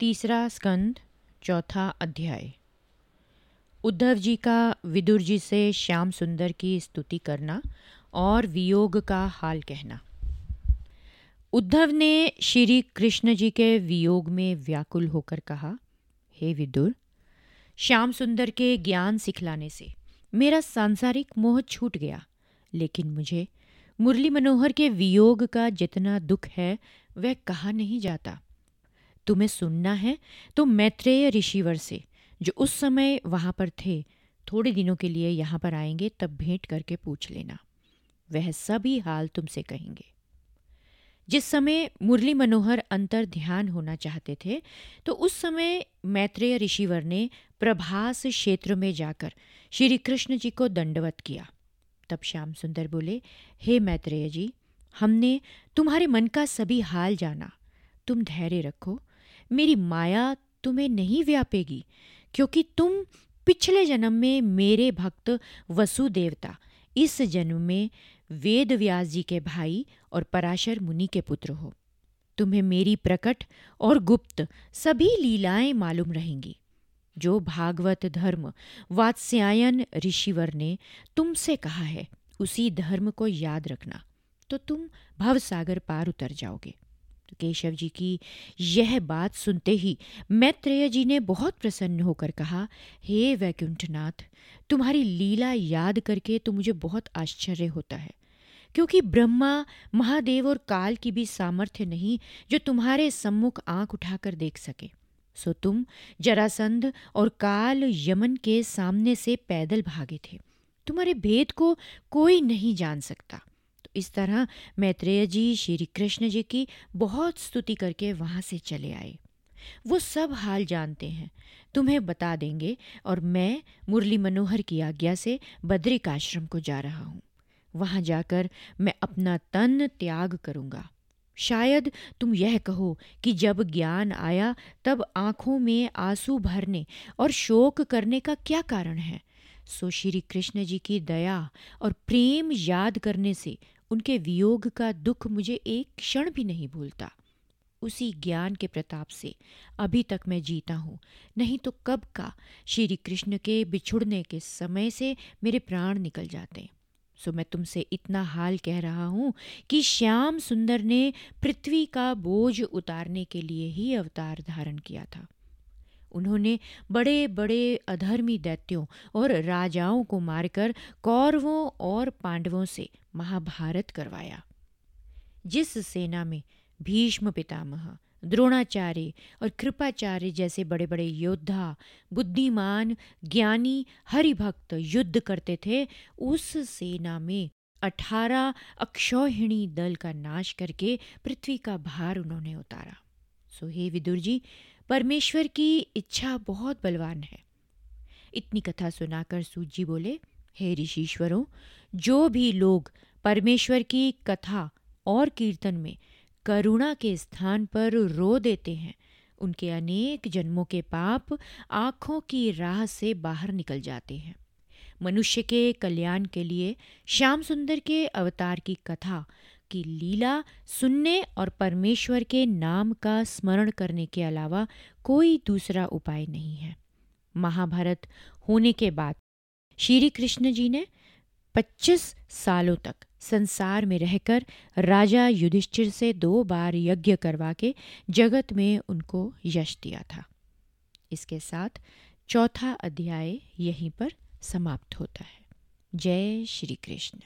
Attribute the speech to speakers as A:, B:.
A: तीसरा स्कंद, चौथा अध्याय। उद्धव जी का विदुर जी से श्याम सुंदर की स्तुति करना और वियोग का हाल कहना। उद्धव ने श्री कृष्ण जी के वियोग में व्याकुल होकर कहा, हे विदुर, श्याम सुंदर के ज्ञान सिखलाने से मेरा सांसारिक मोह छूट गया, लेकिन मुझे मुरली मनोहर के वियोग का जितना दुख है, वह कहा नहीं जाता। तुम्हें सुनना है तो मैत्रेय ऋषिवर से, जो उस समय वहाँ पर थे, थोड़े दिनों के लिए यहाँ पर आएँगे, तब भेंट करके पूछ लेना। वह सभी हाल तुमसे कहेंगे। जिस समय मुरली मनोहर अंतर ध्यान होना चाहते थे तो उस समय मैत्रेय ऋषिवर ने प्रभास क्षेत्र में जाकर श्री कृष्ण जी को दंडवत किया। तब श्याम सुंदर बोले, हे मैत्रेय जी, हमने तुम्हारे मन का सभी हाल जाना। तुम धैर्य रखो मेरी माया तुम्हें नहीं व्यापेगी, क्योंकि तुम पिछले जन्म में मेरे भक्त वसुदेवता, इस जन्म में वेद व्यास जी के भाई और पराशर मुनि के पुत्र हो। तुम्हें मेरी प्रकट और गुप्त सभी लीलाएँ मालूम रहेंगी, जो भागवत धर्म वात्स्यायन ऋषिवर ने तुमसे कहा है। उसी धर्म को याद रखना तो तुम भवसागर पार उतर जाओगे। तो केशव जी की यह बात सुनते ही मैत्रेय जी ने बहुत प्रसन्न होकर कहा, हे वैकुंठनाथ, तुम्हारी लीला याद करके तो मुझे बहुत आश्चर्य होता है। क्योंकि ब्रह्मा, महादेव और काल की भी सामर्थ्य नहीं जो तुम्हारे सम्मुख आँख उठाकर देख सके। सो तुम जरासंध और काल यमन के सामने से पैदल भागे थे। तुम्हारे भेद को कोई नहीं जान सकता। तो इस तरह मैत्रेय जी, श्री कृष्ण जी की बहुत स्तुति करके वहाँ से चले आए। वो सब हाल जानते हैं। तुम्हें बता देंगे और मैं मुरली मनोहर की आज्ञा से बद्रिक आश्रम को जा रहा हूँ। वहाँ जाकर मैं अपना तन त्याग करूँगा। शायद तुम यह कहो कि जब ज्ञान आया तब आँखों में आँसू भरने और शोक करने का क्या कारण है? सो श्री कृष्ण जी की दया और प्रेम याद करने से उनके वियोग का दुख मुझे एक क्षण भी नहीं भूलता। उसी ज्ञान के प्रताप से अभी तक मैं जीता हूँ। नहीं तो कब का श्री कृष्ण के बिछुड़ने के समय से मेरे प्राण निकल जाते सो मैं तुमसे इतना हाल कह रहा हूँ कि श्याम सुंदर ने पृथ्वी का बोझ उतारने के लिए ही अवतार धारण किया था। उन्होंने बड़े बड़े अधर्मी दैत्यों और राजाओं को मारकर कौरवों और पांडवों से महाभारत करवाया। जिस सेना में भीष्म पितामह, द्रोणाचार्य और कृपाचार्य जैसे बड़े बड़े योद्धा, बुद्धिमान, ज्ञानी, हरिभक्त युद्ध करते थे, उस सेना में अठारह अक्षौहिणी दल का नाश करके पृथ्वी का भार उन्होंने उतारा। सो हे विदुर जी, परमेश्वर की इच्छा बहुत बलवान है। इतनी कथा सुनाकर सूत जी बोले, हे ऋषिश्वरों, जो भी लोग परमेश्वर की कथा और कीर्तन में करुणा के स्थान पर रो देते हैं, उनके अनेक जन्मों के पाप आँखों की राह से बाहर निकल जाते हैं। मनुष्य के कल्याण के लिए श्याम सुंदर के अवतार की कथा की लीला सुनने और परमेश्वर के नाम का स्मरण करने के अलावा कोई दूसरा उपाय नहीं है। महाभारत होने के बाद श्री कृष्ण जी ने 25 सालों तक संसार में रहकर राजा युधिष्ठिर से दो बार यज्ञ करवा के जगत में उनको यश दिया था। इसके साथ चौथा अध्याय यहीं पर समाप्त होता है। जय श्री कृष्ण।